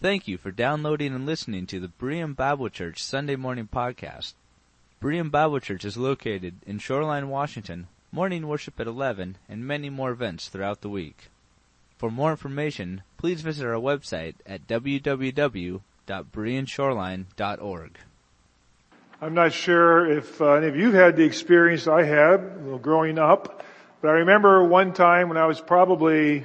Thank you for downloading and listening to the Berean Bible Church Sunday Morning Podcast. Berean Bible Church is located in Shoreline, Washington, morning worship at 11, and many more events throughout the week. For more information, please visit our website at www.bereanshoreline.org. I'm not sure if uh, any of you had the experience I had growing up, but I remember one time when I was probably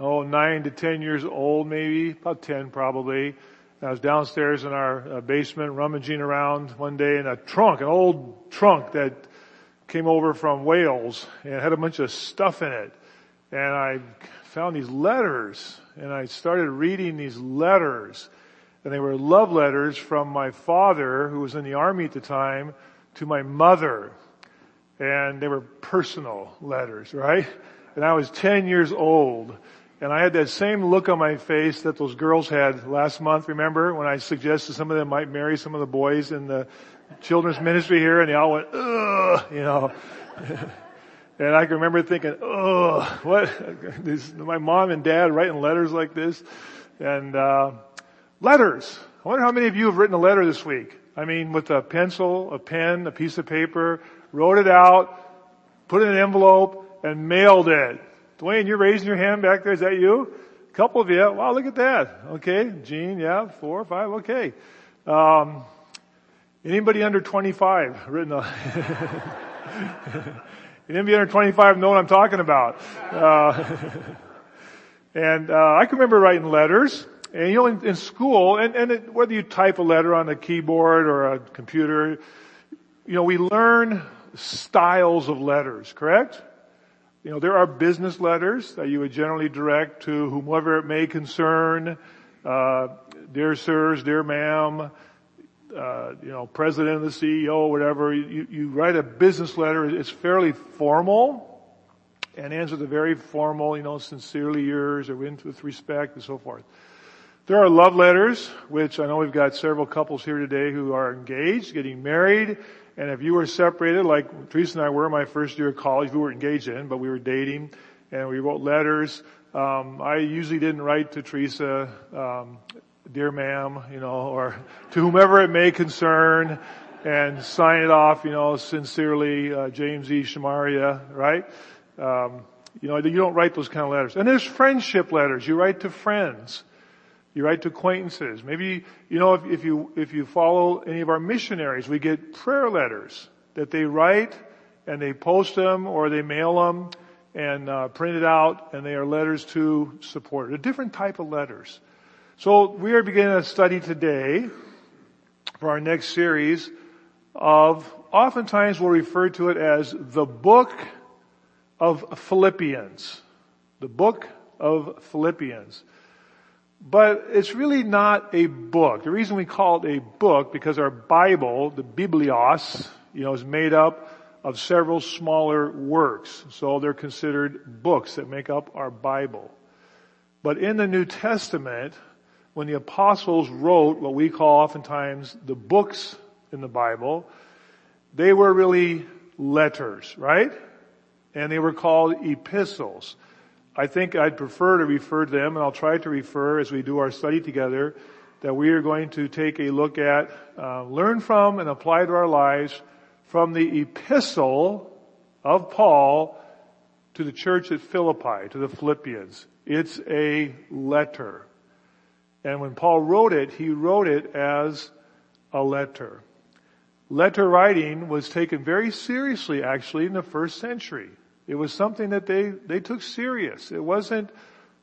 oh, nine to ten years old, maybe about ten probably. I was downstairs in our uh, basement rummaging around one day in a trunk, an old trunk that came over from Wales and had a bunch of stuff in it. And I found these letters and I started reading these letters and they were love letters from my father who was in the army at the time to my mother. And they were personal letters, right? And I was 10 years old and I had that same look on my face that those girls had last month, remember, when I suggested some of them might marry some of the boys in the children's ministry here and they all went, ugh, you know. and I can remember thinking, ugh, what, my mom and dad writing letters like this. And, uh, letters. I wonder how many of you have written a letter this week. I mean, with a pencil, a pen, a piece of paper, wrote it out, put it in an envelope, and mailed it. Dwayne, you're raising your hand back there. Is that you? A couple of you. Wow, look at that. Okay. Gene, yeah, four, five. Okay. Um, anybody under 25 written a, anybody under 25 know what I'm talking about? Uh, and, uh, I can remember writing letters. And you know, in, in school, and, and it, whether you type a letter on a keyboard or a computer, you know, we learn styles of letters, correct? You know, there are business letters that you would generally direct to whomever it may concern. Uh, dear sirs, dear ma'am, uh, you know, president, the CEO, whatever. You, you write a business letter. It's fairly formal and ends with a very formal, you know, sincerely yours or with respect and so forth. There are love letters, which I know we've got several couples here today who are engaged, getting married, and if you were separated, like Teresa and I were my first year of college, we were engaged in, but we were dating, and we wrote letters. Um, I usually didn't write to Teresa, um, dear ma'am, you know, or to whomever it may concern, and sign it off, you know, sincerely, uh, James E. Shamaria, right? Um, you know, you don't write those kind of letters. And there's friendship letters. You write to friends. You write to acquaintances. Maybe, you know, if, if, you, if you follow any of our missionaries, we get prayer letters that they write and they post them or they mail them and uh, print it out and they are letters to support. A different type of letters. So we are beginning a study today for our next series of, oftentimes we'll refer to it as the book of Philippians. The book of Philippians. But it's really not a book. The reason we call it a book, because our Bible, the Biblios, you know, is made up of several smaller works. So they're considered books that make up our Bible. But in the New Testament, when the apostles wrote what we call oftentimes the books in the Bible, they were really letters, right? And they were called epistles. I think I'd prefer to refer to them, and I'll try to refer as we do our study together, that we are going to take a look at, uh, learn from, and apply to our lives from the epistle of Paul to the church at Philippi, to the Philippians. It's a letter. And when Paul wrote it, he wrote it as a letter. Letter writing was taken very seriously actually in the first century. It was something that they, they took serious. It wasn't,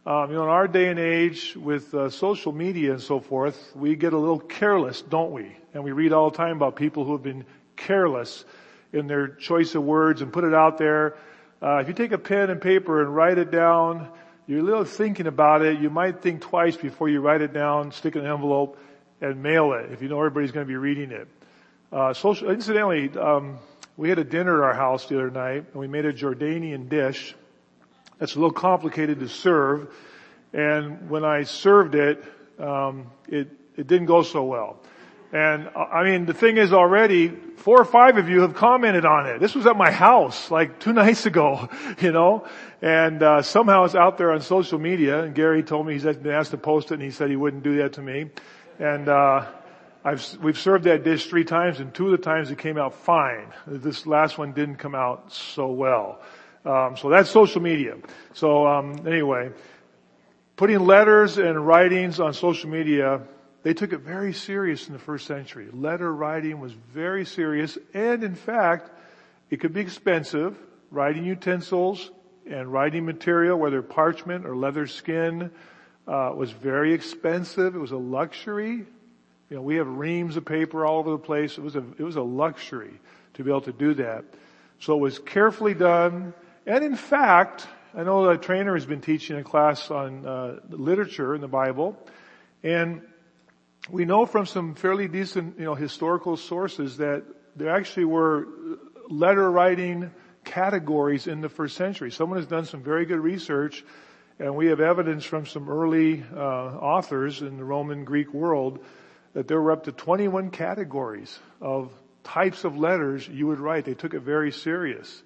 um, you know, in our day and age with uh, social media and so forth, we get a little careless, don't we? And we read all the time about people who have been careless in their choice of words and put it out there. Uh, if you take a pen and paper and write it down, you're a little thinking about it. You might think twice before you write it down, stick it in an envelope, and mail it if you know everybody's going to be reading it. Uh, social, incidentally, um, we had a dinner at our house the other night and we made a Jordanian dish that's a little complicated to serve. And when I served it, um, it, it didn't go so well. And uh, I mean, the thing is already, four or five of you have commented on it. This was at my house like two nights ago, you know, and uh, somehow it's out there on social media. And Gary told me he's been asked to post it, and he said he wouldn't do that to me. And uh, I've, we've served that dish three times, and two of the times it came out fine. This last one didn't come out so well. Um, so that's social media. So um, anyway, putting letters and writings on social media they took it very serious in the first century. Letter writing was very serious and in fact, it could be expensive. Writing utensils and writing material, whether parchment or leather skin, uh, was very expensive. It was a luxury. You know, we have reams of paper all over the place. It was a, it was a luxury to be able to do that. So it was carefully done. And in fact, I know a trainer has been teaching a class on uh, literature in the Bible, and we know from some fairly decent, you know, historical sources that there actually were letter writing categories in the first century. Someone has done some very good research and we have evidence from some early uh, authors in the Roman Greek world that there were up to 21 categories of types of letters you would write. They took it very serious.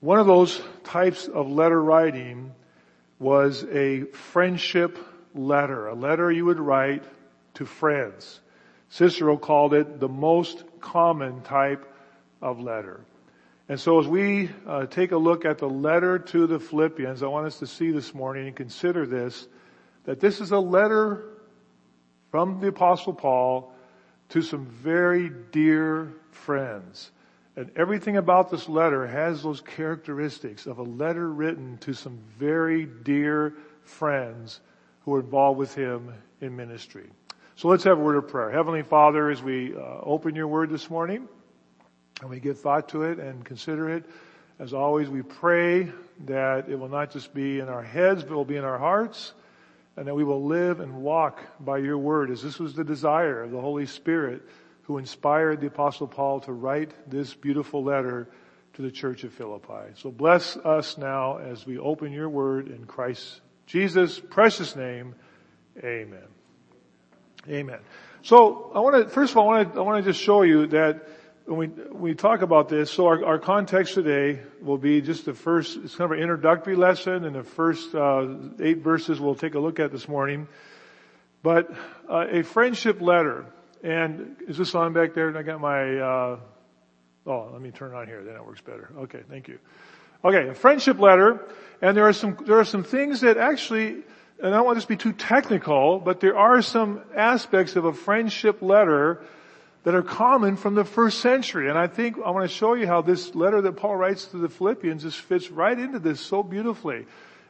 One of those types of letter writing was a friendship letter, a letter you would write to friends. Cicero called it the most common type of letter. And so as we uh, take a look at the letter to the Philippians, I want us to see this morning and consider this, that this is a letter from the apostle Paul to some very dear friends. And everything about this letter has those characteristics of a letter written to some very dear friends who are involved with him in ministry. So let's have a word of prayer. Heavenly Father, as we uh, open your word this morning and we give thought to it and consider it, as always, we pray that it will not just be in our heads, but it will be in our hearts and that we will live and walk by your word as this was the desire of the Holy Spirit who inspired the apostle Paul to write this beautiful letter to the church of Philippi. So bless us now as we open your word in Christ Jesus' precious name, amen. Amen. So I want to, first of all, I want to, I want to just show you that when we, we talk about this, so our, our context today will be just the first, it's kind of an introductory lesson and the first uh, eight verses we'll take a look at this morning. But uh, a friendship letter, and is this on back there? And I got my, uh, oh, let me turn it on here, then it works better. Okay, thank you. Okay, a friendship letter, and there are some, there are some things that actually, and I don't want this to be too technical, but there are some aspects of a friendship letter that are common from the first century. And I think I want to show you how this letter that Paul writes to the Philippians just fits right into this so beautifully.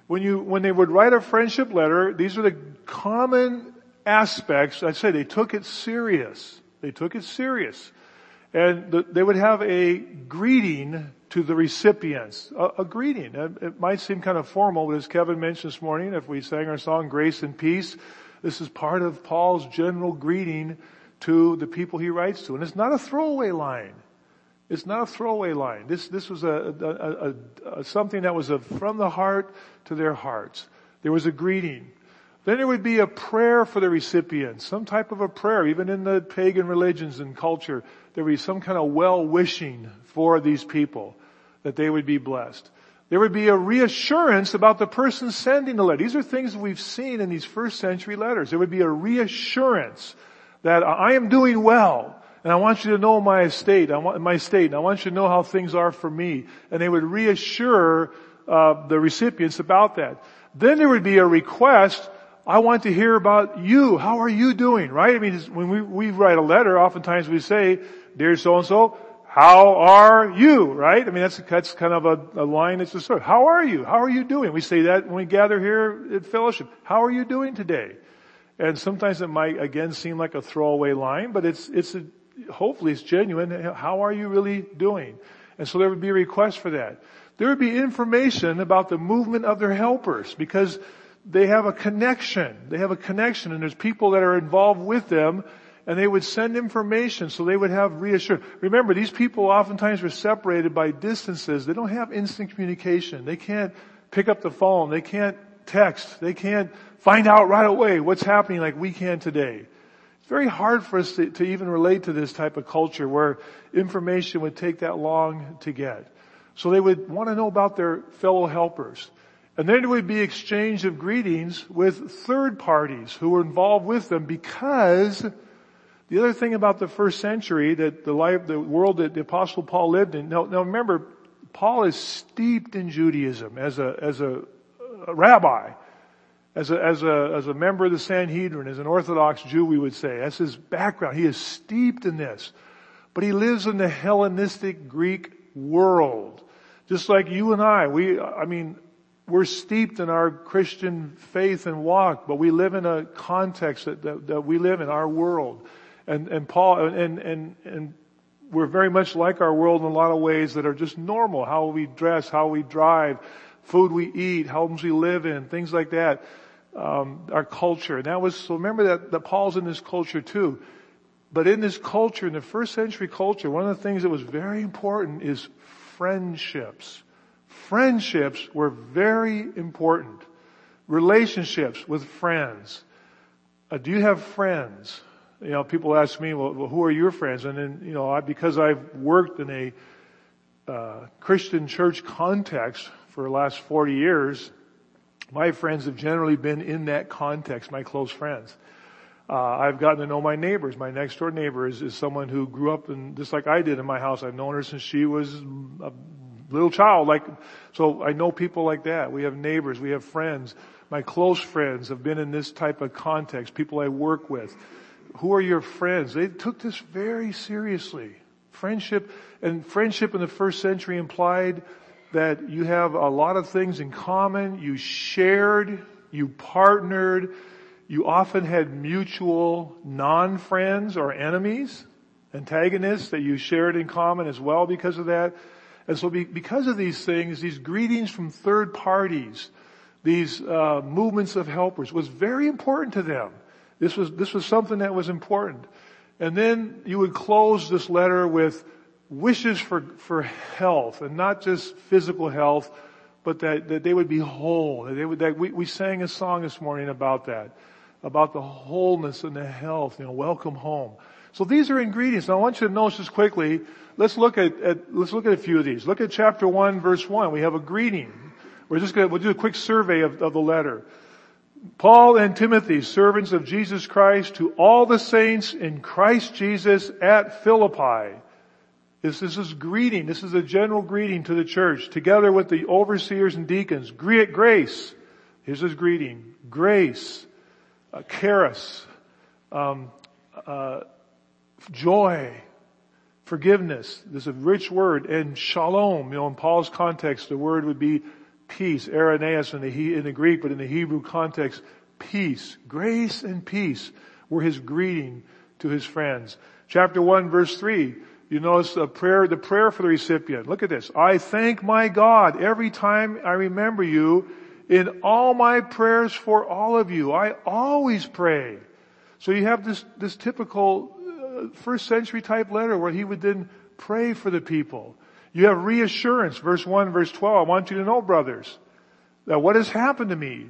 When you, when they would write a friendship letter, these are the common aspects. I'd say they took it serious. They took it serious. And the, they would have a greeting to the recipients. A, a, greeting. It might seem kind of formal, but as Kevin mentioned this morning, if we sang our song Grace and Peace, this is part of Paul's general greeting to the people he writes to. And it's not a throwaway line. It's not a throwaway line. This, this was a, a, a something that was from the heart to their hearts. There was a greeting. Then there would be a prayer for the recipient, some type of a prayer, even in the pagan religions and culture. There would be some kind of well-wishing for these people that they would be blessed. There would be a reassurance about the person sending the letter. These are things we've seen in these first century letters. There would be a reassurance that I am doing well and I want you to know my estate, I want my state, and I want you to know how things are for me. And they would reassure uh, the recipients about that. Then there would be a request I want to hear about you. How are you doing? Right? I mean, when we, we write a letter, oftentimes we say, dear so and so, how are you? Right? I mean, that's, that's kind of a, a line that's just sort of, how are you? How are you doing? We say that when we gather here at fellowship. How are you doing today? And sometimes it might again seem like a throwaway line, but it's, it's a, hopefully it's genuine. How are you really doing? And so there would be a request for that. There would be information about the movement of their helpers because they have a connection. They have a connection and there's people that are involved with them and they would send information so they would have reassurance. Remember, these people oftentimes are separated by distances. They don't have instant communication. They can't pick up the phone. They can't text. They can't find out right away what's happening like we can today. It's very hard for us to, to even relate to this type of culture where information would take that long to get. So they would want to know about their fellow helpers. And then there would be exchange of greetings with third parties who were involved with them because the other thing about the first century that the life, the world that the apostle Paul lived in, now, now remember, Paul is steeped in Judaism as a, as a rabbi, as a, as a, as a member of the Sanhedrin, as an Orthodox Jew, we would say. That's his background. He is steeped in this. But he lives in the Hellenistic Greek world. Just like you and I, we, I mean, we're steeped in our Christian faith and walk, but we live in a context that, that, that we live in our world. And, and Paul, and, and, and we're very much like our world in a lot of ways that are just normal. How we dress, how we drive, food we eat, homes we live in, things like that. Um, our culture. And that was, so remember that, that Paul's in this culture too. But in this culture, in the first century culture, one of the things that was very important is friendships. Friendships were very important. Relationships with friends. Uh, do you have friends? You know, people ask me, well, who are your friends? And then, you know, I, because I've worked in a uh, Christian church context for the last 40 years, my friends have generally been in that context, my close friends. Uh, I've gotten to know my neighbors. My next door neighbor is, is someone who grew up in, just like I did in my house. I've known her since she was a little child. Like, so I know people like that. We have neighbors. We have friends. My close friends have been in this type of context. People I work with. Who are your friends? They took this very seriously. Friendship, and friendship in the first century implied that you have a lot of things in common. You shared, you partnered, you often had mutual non-friends or enemies, antagonists that you shared in common as well because of that. And so because of these things, these greetings from third parties, these uh, movements of helpers was very important to them. This was, this was something that was important. And then you would close this letter with wishes for, for health and not just physical health, but that, that they would be whole. That they would, that we, we sang a song this morning about that, about the wholeness and the health, you know, welcome home. So these are ingredients. Now I want you to notice this quickly. Let's look at, at, let's look at a few of these. Look at chapter 1 verse 1. We have a greeting. We're just gonna, we'll do a quick survey of, of the letter. Paul and Timothy, servants of Jesus Christ, to all the saints in Christ Jesus at Philippi. This, is greeting. This is a general greeting to the church, together with the overseers and deacons. Greet grace. Here's his greeting. Grace, uh, charis, um, uh, joy, forgiveness. This is a rich word. And shalom, you know, in Paul's context, the word would be peace, Irenaeus in the, in the Greek, but in the Hebrew context, peace, grace and peace were his greeting to his friends. Chapter 1 verse 3, you notice the prayer, the prayer for the recipient. Look at this. I thank my God every time I remember you in all my prayers for all of you. I always pray. So you have this, this typical uh, first century type letter where he would then pray for the people. You have reassurance, verse 1, verse 12. I want you to know, brothers, that what has happened to me,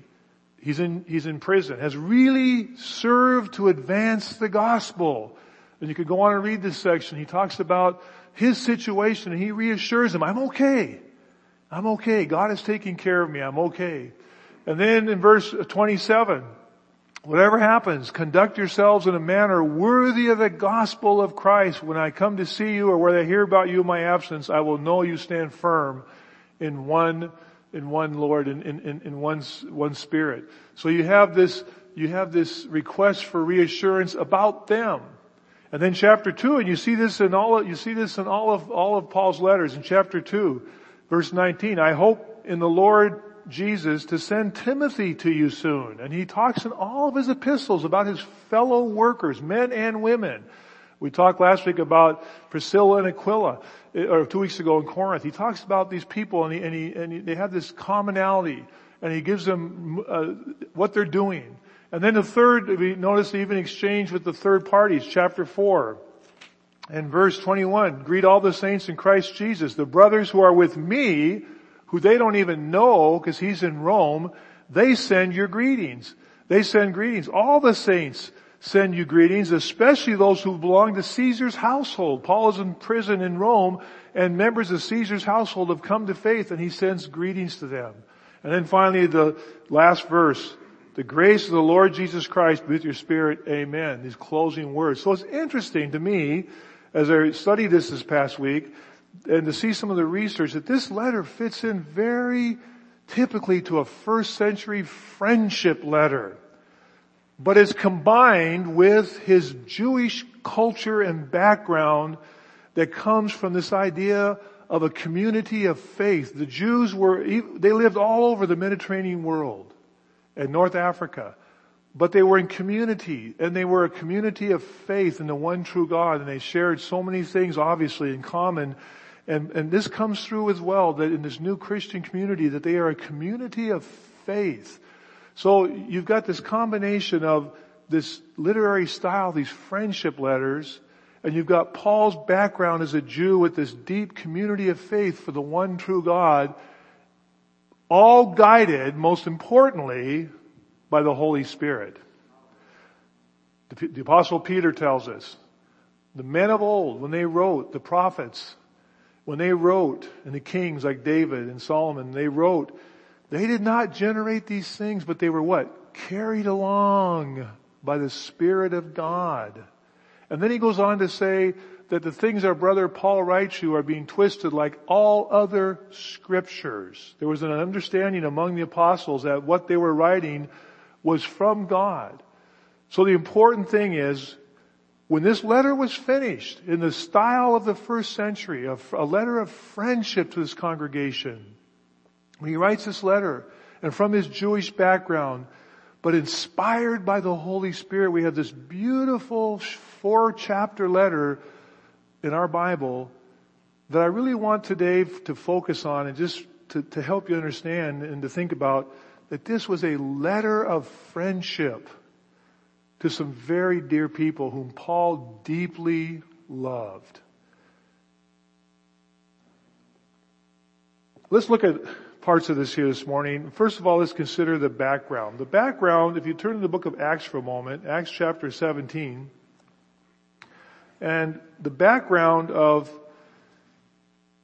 he's in, he's in prison, has really served to advance the gospel. And you could go on and read this section. He talks about his situation and he reassures him, I'm okay. I'm okay. God is taking care of me. I'm okay. And then in verse 27, Whatever happens, conduct yourselves in a manner worthy of the gospel of Christ. When I come to see you or when I hear about you in my absence, I will know you stand firm in one, in one Lord, in, in, in one, one spirit. So you have this, you have this request for reassurance about them. And then chapter two, and you see this in all you see this in all of, all of Paul's letters in chapter two, verse 19. I hope in the Lord Jesus to send Timothy to you soon. And he talks in all of his epistles about his fellow workers, men and women. We talked last week about Priscilla and Aquila, eh, or two weeks ago in Corinth. He talks about these people and, he, and, he, and he, they have this commonality and he gives them uh, what they're doing. And then the third, we notice even exchange with the third parties, chapter four. And verse 21, greet all the saints in Christ Jesus. The brothers who are with me who they don't even know because he's in Rome, they send your greetings. They send greetings. All the saints send you greetings, especially those who belong to Caesar's household. Paul is in prison in Rome and members of Caesar's household have come to faith and he sends greetings to them. And then finally the last verse, the grace of the Lord Jesus Christ with your spirit, amen. These closing words. So it's interesting to me as I studied this this past week and to see some of the research that this letter fits in very typically to a first century friendship letter but is combined with his Jewish culture and background that comes from this idea of a community of faith. The Jews were, they lived all over the Mediterranean world and North Africa, but they were in community and they were a community of faith in the one true God and they shared so many things obviously in common. And, and this comes through as well that in this new Christian community that they are a community of faith so you've got this combination of this literary style, these friendship letters, and you've got Paul's background as a Jew with this deep community of faith for the one true God, all guided, most importantly, by the Holy Spirit. The, the apostle Peter tells us, the men of old, when they wrote, the prophets, when they wrote, and the kings like David and Solomon, they wrote, they did not generate these things, but they were what? Carried along by the Spirit of God. And then he goes on to say that the things our brother Paul writes you are being twisted like all other scriptures. There was an understanding among the apostles that what they were writing was from God. So the important thing is, when this letter was finished in the style of the first century, a, letter of friendship to this congregation, when he writes this letter, and from his Jewish background, but inspired by the Holy Spirit, we have this beautiful four chapter letter in our Bible that I really want today to focus on and just to, to help you understand and to think about that this was a letter of friendship to some very dear people whom Paul deeply loved. Let's look at parts of this here this morning. First of all, let's consider the background. The background, if you turn to the book of Acts for a moment, Acts chapter 17, and the background of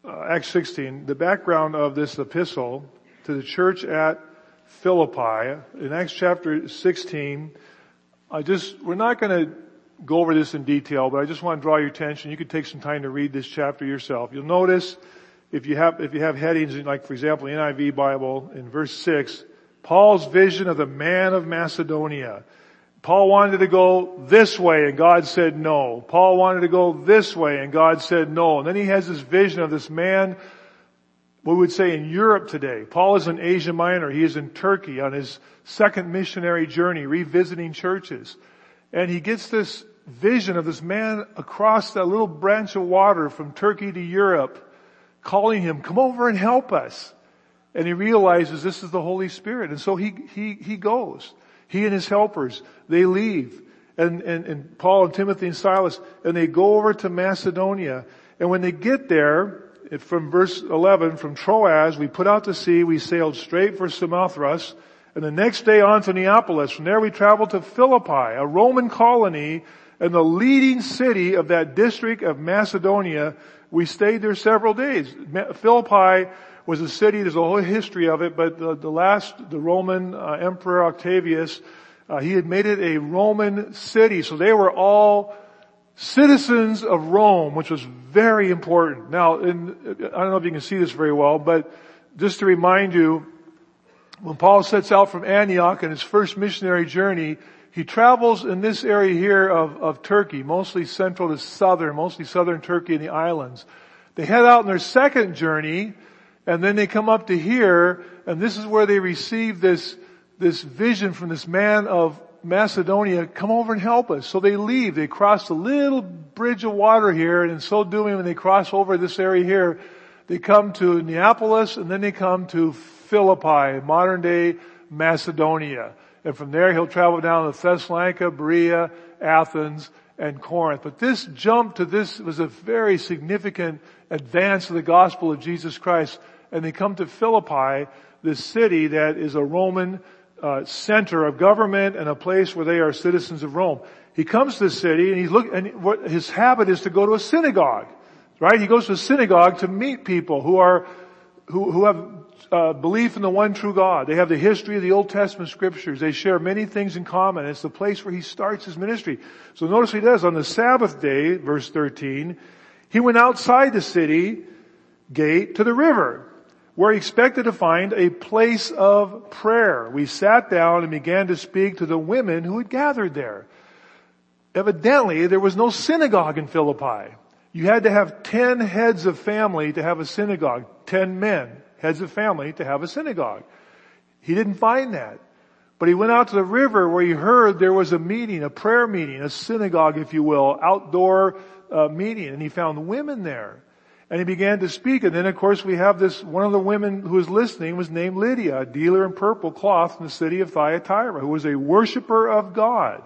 uh, Acts 16, the background of this epistle to the church at Philippi, in Acts chapter 16, I just, we're not going to go over this in detail, but I just want to draw your attention. You could take some time to read this chapter yourself. You'll notice if you have, if you have headings, like for example, NIV Bible in verse 6, Paul's vision of the man of Macedonia. Paul wanted to go this way and God said no. Paul wanted to go this way and God said no. And then he has this vision of this man, we would say in Europe today. Paul is in Asia Minor. He is in Turkey on his second missionary journey, revisiting churches. And he gets this vision of this man across that little branch of water from Turkey to Europe calling him, come over and help us. And he realizes this is the Holy Spirit. And so he, he, he goes. He and his helpers, they leave. And, and, and Paul and Timothy and Silas, and they go over to Macedonia. And when they get there, from verse 11, from Troas, we put out to sea, we sailed straight for Samothrace, and the next day on to Neapolis. From there we traveled to Philippi, a Roman colony and the leading city of that district of Macedonia we stayed there several days. Philippi was a city, there's a whole history of it, but the, the last, the Roman uh, Emperor Octavius, uh, he had made it a Roman city. So they were all citizens of Rome, which was very important. Now, in, I don't know if you can see this very well, but just to remind you, when Paul sets out from Antioch in his first missionary journey, he travels in this area here of, of Turkey, mostly central to southern, mostly southern Turkey and the islands. They head out on their second journey, and then they come up to here, and this is where they receive this, this vision from this man of Macedonia, come over and help us. So they leave. They cross a little bridge of water here, and in so doing, when they cross over this area here, they come to Neapolis, and then they come to Philippi, modern day Macedonia. And from there he'll travel down to Thessalonica, Berea, Athens, and Corinth. But this jump to this was a very significant advance of the gospel of Jesus Christ. And they come to Philippi, this city that is a Roman uh, center of government and a place where they are citizens of Rome. He comes to the city and he's look, and what his habit is to go to a synagogue, right? He goes to a synagogue to meet people who are, who, who have uh, belief in the one true God. They have the history of the Old Testament scriptures. They share many things in common. It's the place where he starts his ministry. So notice he does on the Sabbath day, verse 13, he went outside the city gate to the river where he expected to find a place of prayer. We sat down and began to speak to the women who had gathered there. Evidently, there was no synagogue in Philippi. You had to have ten heads of family to have a synagogue. Ten men, heads of family, to have a synagogue. He didn't find that. But he went out to the river where he heard there was a meeting, a prayer meeting, a synagogue, if you will, outdoor uh, meeting, and he found women there. And he began to speak. And then of course we have this, one of the women who was listening was named Lydia, a dealer in purple cloth in the city of Thyatira, who was a worshiper of God.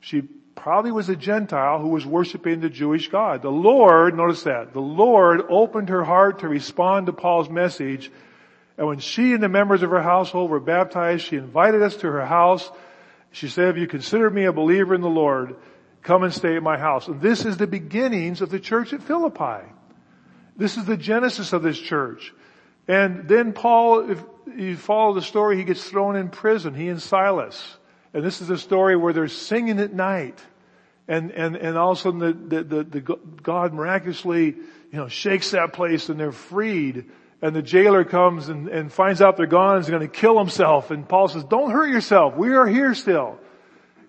She probably was a Gentile who was worshiping the Jewish God. The Lord, notice that, the Lord opened her heart to respond to Paul's message. And when she and the members of her household were baptized, she invited us to her house. She said, if you consider me a believer in the Lord, come and stay at my house. And this is the beginnings of the church at Philippi. This is the genesis of this church. And then Paul, if you follow the story, he gets thrown in prison, he and Silas. And this is a story where they're singing at night. And, and, and all of a sudden the, the, the, the God miraculously, you know, shakes that place and they're freed. And the jailer comes and, and finds out they're gone and is going to kill himself. And Paul says, don't hurt yourself. We are here still.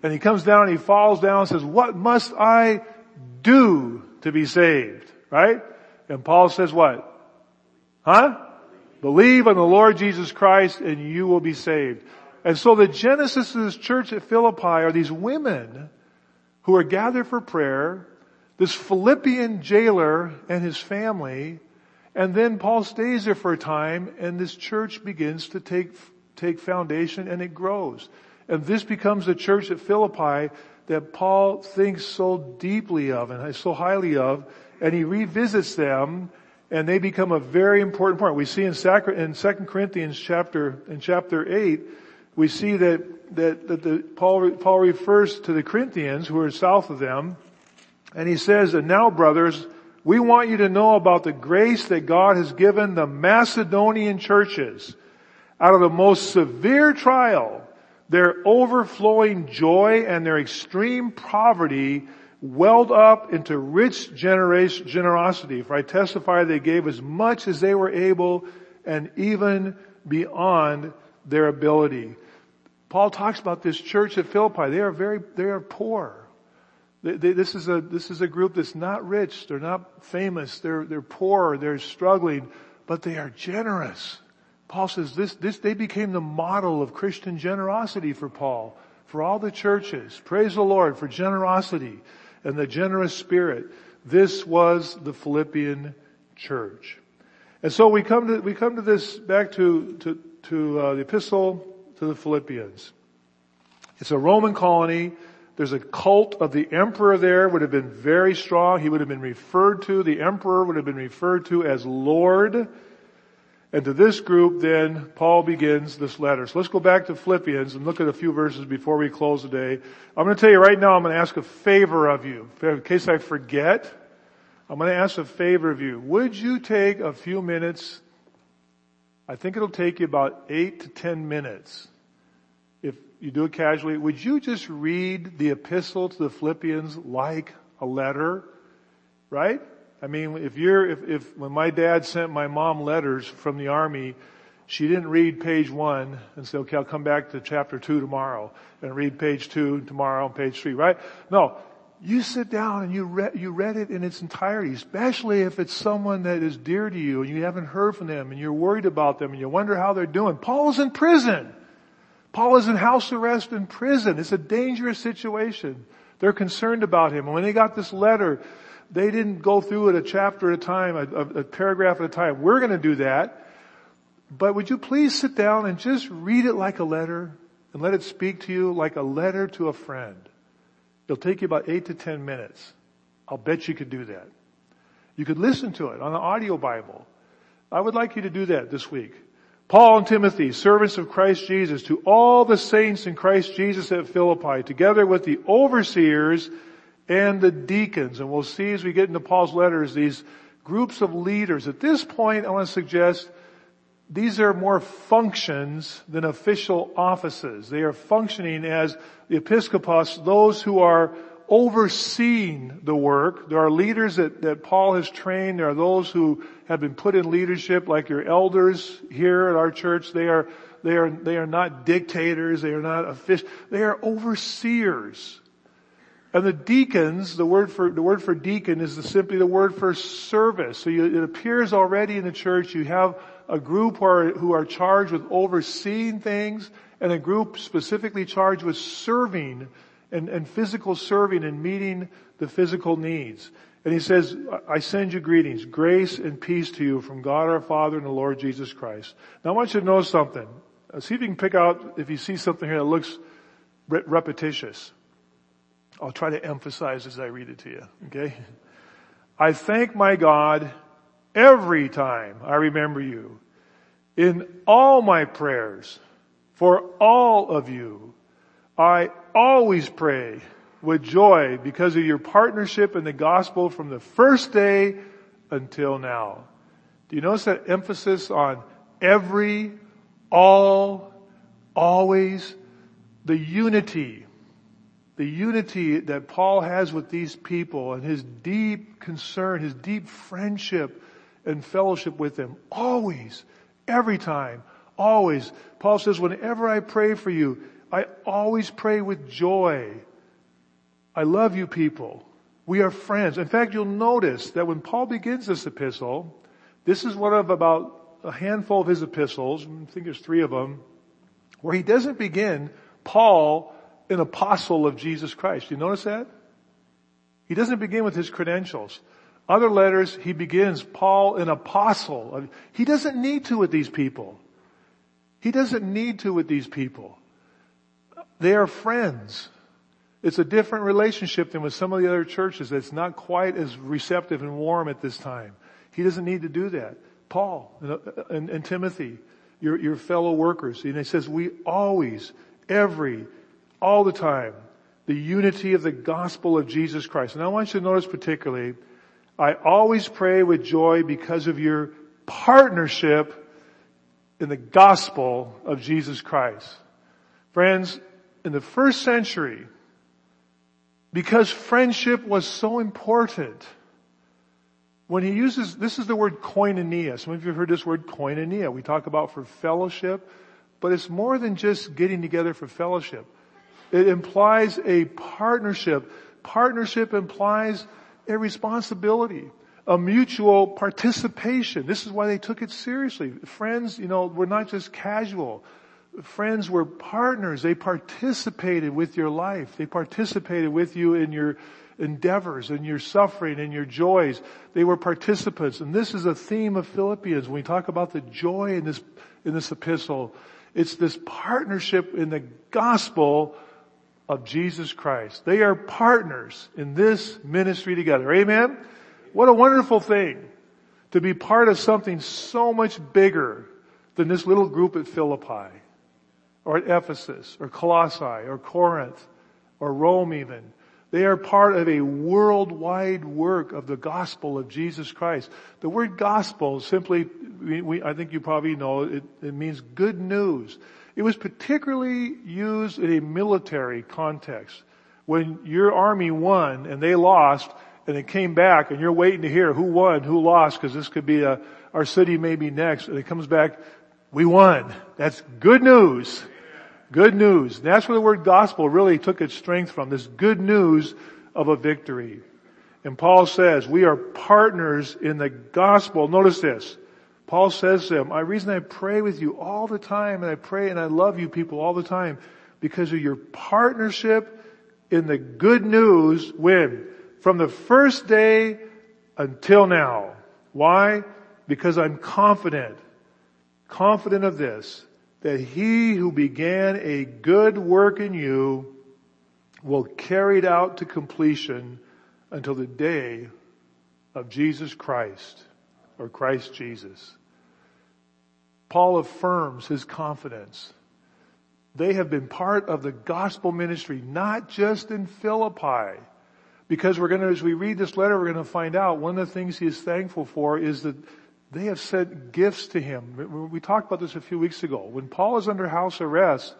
And he comes down and he falls down and says, what must I do to be saved? Right? And Paul says what? Huh? Believe on the Lord Jesus Christ and you will be saved. And so the genesis of this church at Philippi are these women who are gathered for prayer, this Philippian jailer and his family, and then Paul stays there for a time and this church begins to take, take foundation and it grows. And this becomes the church at Philippi that Paul thinks so deeply of and so highly of and he revisits them and they become a very important part. We see in, in 2 Corinthians chapter, in chapter 8, we see that, that, that the, Paul, Paul refers to the Corinthians who are south of them and he says, and now brothers, we want you to know about the grace that God has given the Macedonian churches. Out of the most severe trial, their overflowing joy and their extreme poverty welled up into rich generosity. For I testify they gave as much as they were able and even beyond their ability. Paul talks about this church at Philippi. They are very, they are poor. They, they, this is a, this is a group that's not rich. They're not famous. They're, they're poor. They're struggling, but they are generous. Paul says this, this, they became the model of Christian generosity for Paul, for all the churches. Praise the Lord for generosity and the generous spirit. This was the Philippian church. And so we come to, we come to this back to, to, to uh, the epistle to the Philippians. It's a Roman colony. There's a cult of the emperor there would have been very strong. He would have been referred to, the emperor would have been referred to as Lord. And to this group then, Paul begins this letter. So let's go back to Philippians and look at a few verses before we close today. I'm going to tell you right now, I'm going to ask a favor of you. In case I forget, I'm going to ask a favor of you. Would you take a few minutes? I think it'll take you about eight to ten minutes. If you do it casually, would you just read the epistle to the Philippians like a letter? Right? I mean, if you're, if, if, when my dad sent my mom letters from the army, she didn't read page one and say, okay, I'll come back to chapter two tomorrow and read page two tomorrow and page three, right? No. You sit down and you read, you read it in its entirety, especially if it's someone that is dear to you and you haven't heard from them and you're worried about them and you wonder how they're doing. Paul is in prison. Paul is in house arrest in prison. It's a dangerous situation. They're concerned about him. And when they got this letter, they didn't go through it a chapter at a time, a, a paragraph at a time. We're going to do that. But would you please sit down and just read it like a letter and let it speak to you like a letter to a friend? It'll take you about eight to ten minutes. I'll bet you could do that. You could listen to it on the audio Bible. I would like you to do that this week. Paul and Timothy, servants of Christ Jesus, to all the saints in Christ Jesus at Philippi, together with the overseers and the deacons. And we'll see as we get into Paul's letters, these groups of leaders. At this point, I want to suggest these are more functions than official offices. They are functioning as the episcopos, those who are overseeing the work. There are leaders that, that Paul has trained. There are those who have been put in leadership, like your elders here at our church. They are, they are, they are not dictators. They are not official. They are overseers. And the deacons, the word for, the word for deacon is the, simply the word for service. So you, it appears already in the church. You have a group who are, who are charged with overseeing things and a group specifically charged with serving and, and physical serving and meeting the physical needs. And he says, I send you greetings, grace and peace to you from God our Father and the Lord Jesus Christ. Now I want you to know something. Uh, see if you can pick out if you see something here that looks repetitious. I'll try to emphasize as I read it to you, okay? I thank my God every time I remember you in all my prayers for all of you. I always pray with joy because of your partnership in the gospel from the first day until now. Do you notice that emphasis on every, all, always, the unity, the unity that Paul has with these people and his deep concern, his deep friendship and fellowship with them. Always, every time, always. Paul says, whenever I pray for you, I always pray with joy. I love you people. We are friends. In fact, you'll notice that when Paul begins this epistle, this is one of about a handful of his epistles, I think there's three of them, where he doesn't begin Paul, an apostle of Jesus Christ. You notice that? He doesn't begin with his credentials. Other letters, he begins Paul, an apostle. He doesn't need to with these people. He doesn't need to with these people. They are friends. It's a different relationship than with some of the other churches that's not quite as receptive and warm at this time. He doesn't need to do that. Paul and, and, and Timothy, your, your fellow workers. And he says, we always, every, all the time, the unity of the gospel of Jesus Christ. And I want you to notice particularly, I always pray with joy because of your partnership in the gospel of Jesus Christ. Friends, in the first century, because friendship was so important, when he uses, this is the word koinonia. Some of you have heard this word koinonia. We talk about for fellowship, but it's more than just getting together for fellowship. It implies a partnership. Partnership implies a responsibility, a mutual participation. This is why they took it seriously. Friends, you know, were not just casual friends were partners. They participated with your life. They participated with you in your endeavors and your suffering and your joys. They were participants. And this is a theme of Philippians. When we talk about the joy in this, in this epistle, it's this partnership in the gospel of Jesus Christ. They are partners in this ministry together. Amen? What a wonderful thing to be part of something so much bigger than this little group at Philippi or at Ephesus or Colossae or Corinth or Rome even. They are part of a worldwide work of the gospel of Jesus Christ. The word gospel simply, we, we, I think you probably know, it, it means good news. It was particularly used in a military context. When your army won and they lost and it came back and you're waiting to hear who won, who lost, because this could be a, our city may be next, and it comes back, we won. That's good news. Good news. That's where the word gospel really took its strength from, this good news of a victory. And Paul says, we are partners in the gospel. Notice this. Paul says to them, I reason I pray with you all the time and I pray and I love you people all the time because of your partnership in the good news when? From the first day until now. Why? Because I'm confident, confident of this, that he who began a good work in you will carry it out to completion until the day of Jesus Christ or Christ Jesus. Paul affirms his confidence. They have been part of the gospel ministry, not just in Philippi. Because we're going to, as we read this letter, we're going to find out one of the things he is thankful for is that they have sent gifts to him. We talked about this a few weeks ago. When Paul is under house arrest,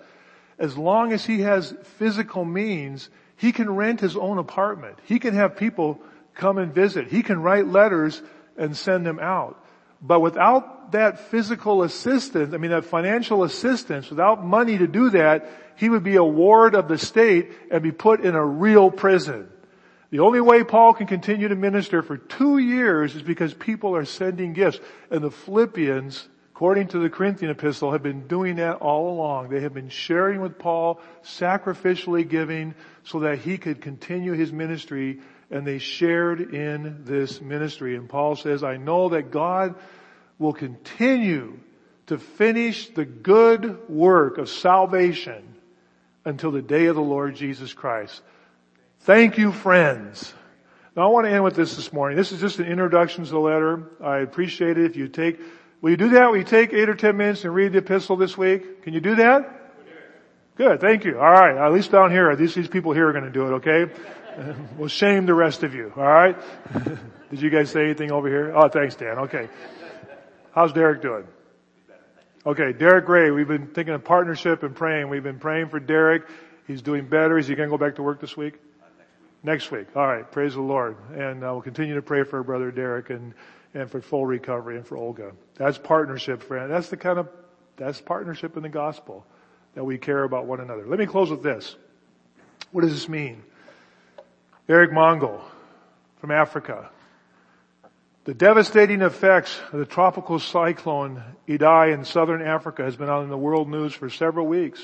as long as he has physical means, he can rent his own apartment. He can have people come and visit. He can write letters and send them out. But without that physical assistance, I mean that financial assistance, without money to do that, he would be a ward of the state and be put in a real prison. The only way Paul can continue to minister for two years is because people are sending gifts. And the Philippians, according to the Corinthian epistle, have been doing that all along. They have been sharing with Paul, sacrificially giving so that he could continue his ministry and they shared in this ministry. And Paul says, I know that God will continue to finish the good work of salvation until the day of the Lord Jesus Christ. Thank you, friends. Now I want to end with this this morning. This is just an introduction to the letter. I appreciate it if you take, will you do that? Will you take eight or ten minutes and read the epistle this week? Can you do that? Good, thank you. Alright, at least down here, these, these people here are going to do it, okay? we'll shame the rest of you, alright? Did you guys say anything over here? Oh, thanks Dan, okay. How's Derek doing? Okay, Derek Gray, we've been thinking of partnership and praying. We've been praying for Derek. He's doing better. Is he going to go back to work this week? Next week. All right. Praise the Lord. And uh, we'll continue to pray for our brother Derek and, and for full recovery and for Olga. That's partnership, friend. That's the kind of, that's partnership in the gospel that we care about one another. Let me close with this. What does this mean? Eric Mongol from Africa. The devastating effects of the tropical cyclone Idai in southern Africa has been on the world news for several weeks.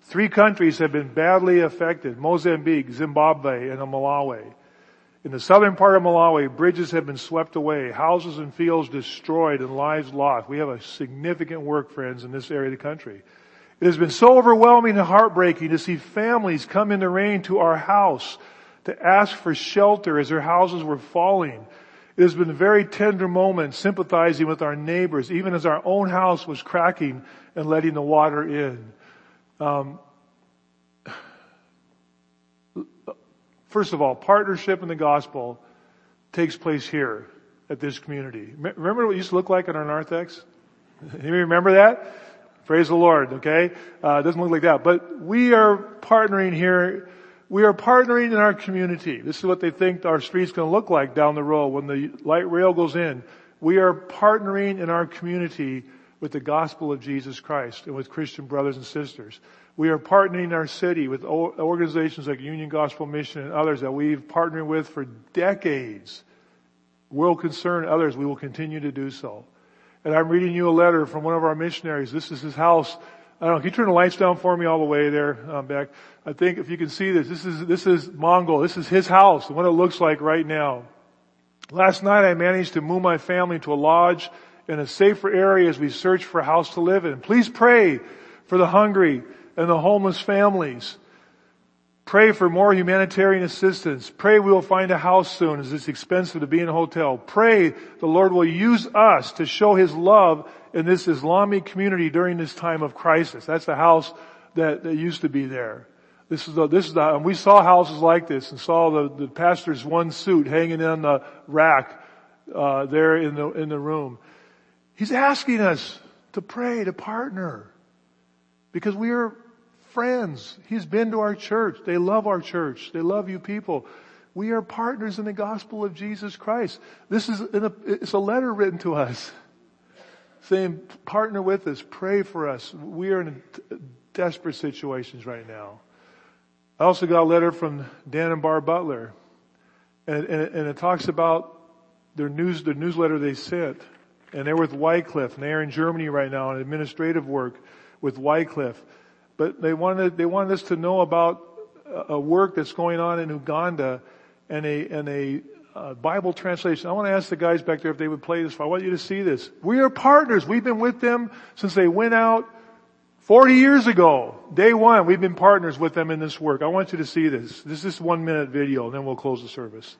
Three countries have been badly affected, Mozambique, Zimbabwe, and Malawi. In the southern part of Malawi, bridges have been swept away, houses and fields destroyed, and lives lost. We have a significant work, friends, in this area of the country. It has been so overwhelming and heartbreaking to see families come in the rain to our house to ask for shelter as their houses were falling. It has been a very tender moment sympathizing with our neighbors, even as our own house was cracking and letting the water in. Um, first of all, partnership in the gospel takes place here at this community. Remember what it used to look like in our narthex? You remember that? Praise the Lord, okay? Uh, it doesn't look like that. But we are partnering here. We are partnering in our community. This is what they think our street's gonna look like down the road when the light rail goes in. We are partnering in our community with the gospel of Jesus Christ and with Christian brothers and sisters. We are partnering our city with organizations like Union Gospel Mission and others that we've partnered with for decades. World Concern, others, we will continue to do so. And I'm reading you a letter from one of our missionaries. This is his house. I don't know, can you turn the lights down for me all the way there, um, back? I think if you can see this, this is, this is Mongol. This is his house, what it looks like right now. Last night I managed to move my family to a lodge in a safer area as we search for a house to live in. Please pray for the hungry and the homeless families. Pray for more humanitarian assistance. Pray we will find a house soon as it's expensive to be in a hotel. Pray the Lord will use us to show His love in this Islamic community during this time of crisis. That's the house that, that used to be there. This is the, this is the, and we saw houses like this and saw the, the pastor's one suit hanging on the rack, uh, there in the, in the room. He's asking us to pray, to partner. Because we are friends. He's been to our church. They love our church. They love you people. We are partners in the gospel of Jesus Christ. This is a, it's a letter written to us saying, partner with us, pray for us. We are in desperate situations right now. I also got a letter from Dan and Barb Butler and, and, and it talks about their news, the newsletter they sent and they're with Wycliffe, and they're in Germany right now on administrative work with Wycliffe. But they wanted, they wanted us to know about a work that's going on in Uganda and a, and a uh, Bible translation. I want to ask the guys back there if they would play this. I want you to see this. We are partners. We've been with them since they went out 40 years ago. Day one, we've been partners with them in this work. I want you to see this. This is one minute video, and then we'll close the service.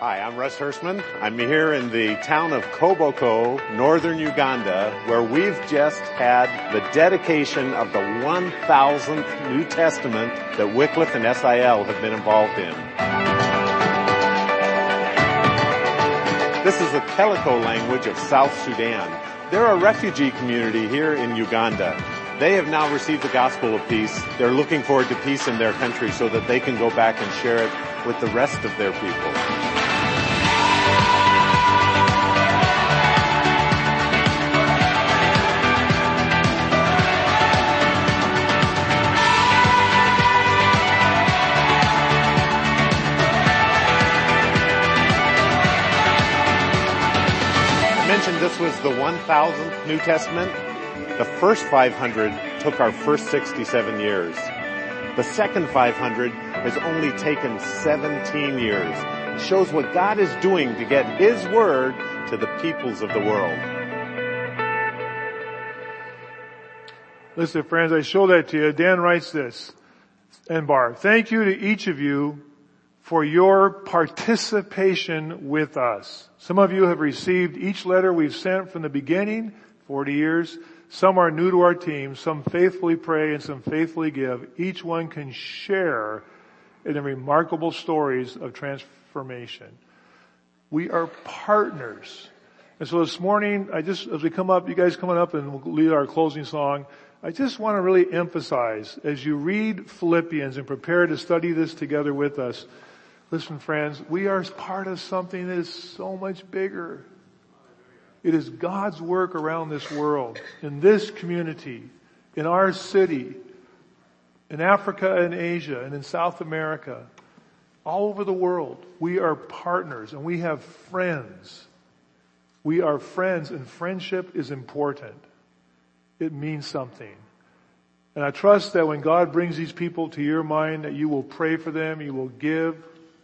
Hi, I'm Russ Hirschman. I'm here in the town of Koboko, northern Uganda, where we've just had the dedication of the 1000th New Testament that Wycliffe and SIL have been involved in. This is the Keliko language of South Sudan. They're a refugee community here in Uganda. They have now received the gospel of peace. They're looking forward to peace in their country so that they can go back and share it with the rest of their people. This was the 1000th New Testament. The first 500 took our first 67 years. The second 500 has only taken 17 years. It shows what God is doing to get His Word to the peoples of the world. Listen friends, I show that to you. Dan writes this, and Barb, thank you to each of you for your participation with us. Some of you have received each letter we've sent from the beginning, 40 years. Some are new to our team. Some faithfully pray and some faithfully give. Each one can share in the remarkable stories of transformation. We are partners. And so this morning, I just, as we come up, you guys coming up and we'll lead our closing song, I just want to really emphasize as you read Philippians and prepare to study this together with us, Listen friends, we are part of something that is so much bigger. It is God's work around this world, in this community, in our city, in Africa and Asia and in South America, all over the world. We are partners and we have friends. We are friends and friendship is important. It means something. And I trust that when God brings these people to your mind that you will pray for them, you will give,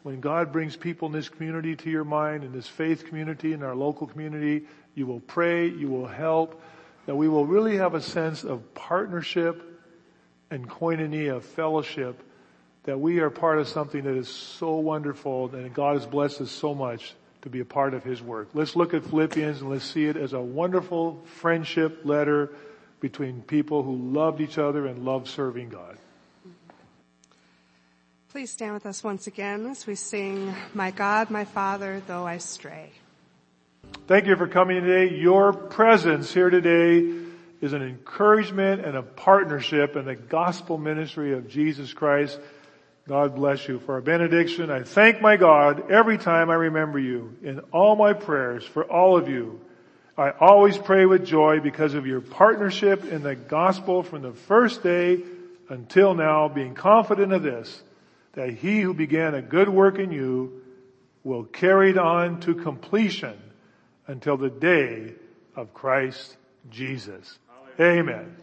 when God brings people in this community to your mind, in this faith community, in our local community, you will pray, you will help, that we will really have a sense of partnership and koinonia, fellowship, that we are part of something that is so wonderful and God has blessed us so much to be a part of His work. Let's look at Philippians and let's see it as a wonderful friendship letter between people who loved each other and loved serving God. Please stand with us once again as we sing, My God, my Father, though I stray. Thank you for coming today. Your presence here today is an encouragement and a partnership in the gospel ministry of Jesus Christ. God bless you. For our benediction, I thank my God every time I remember you in all my prayers for all of you. I always pray with joy because of your partnership in the gospel from the first day until now, being confident of this, that he who began a good work in you will carry it on to completion until the day of Christ Jesus. Amen.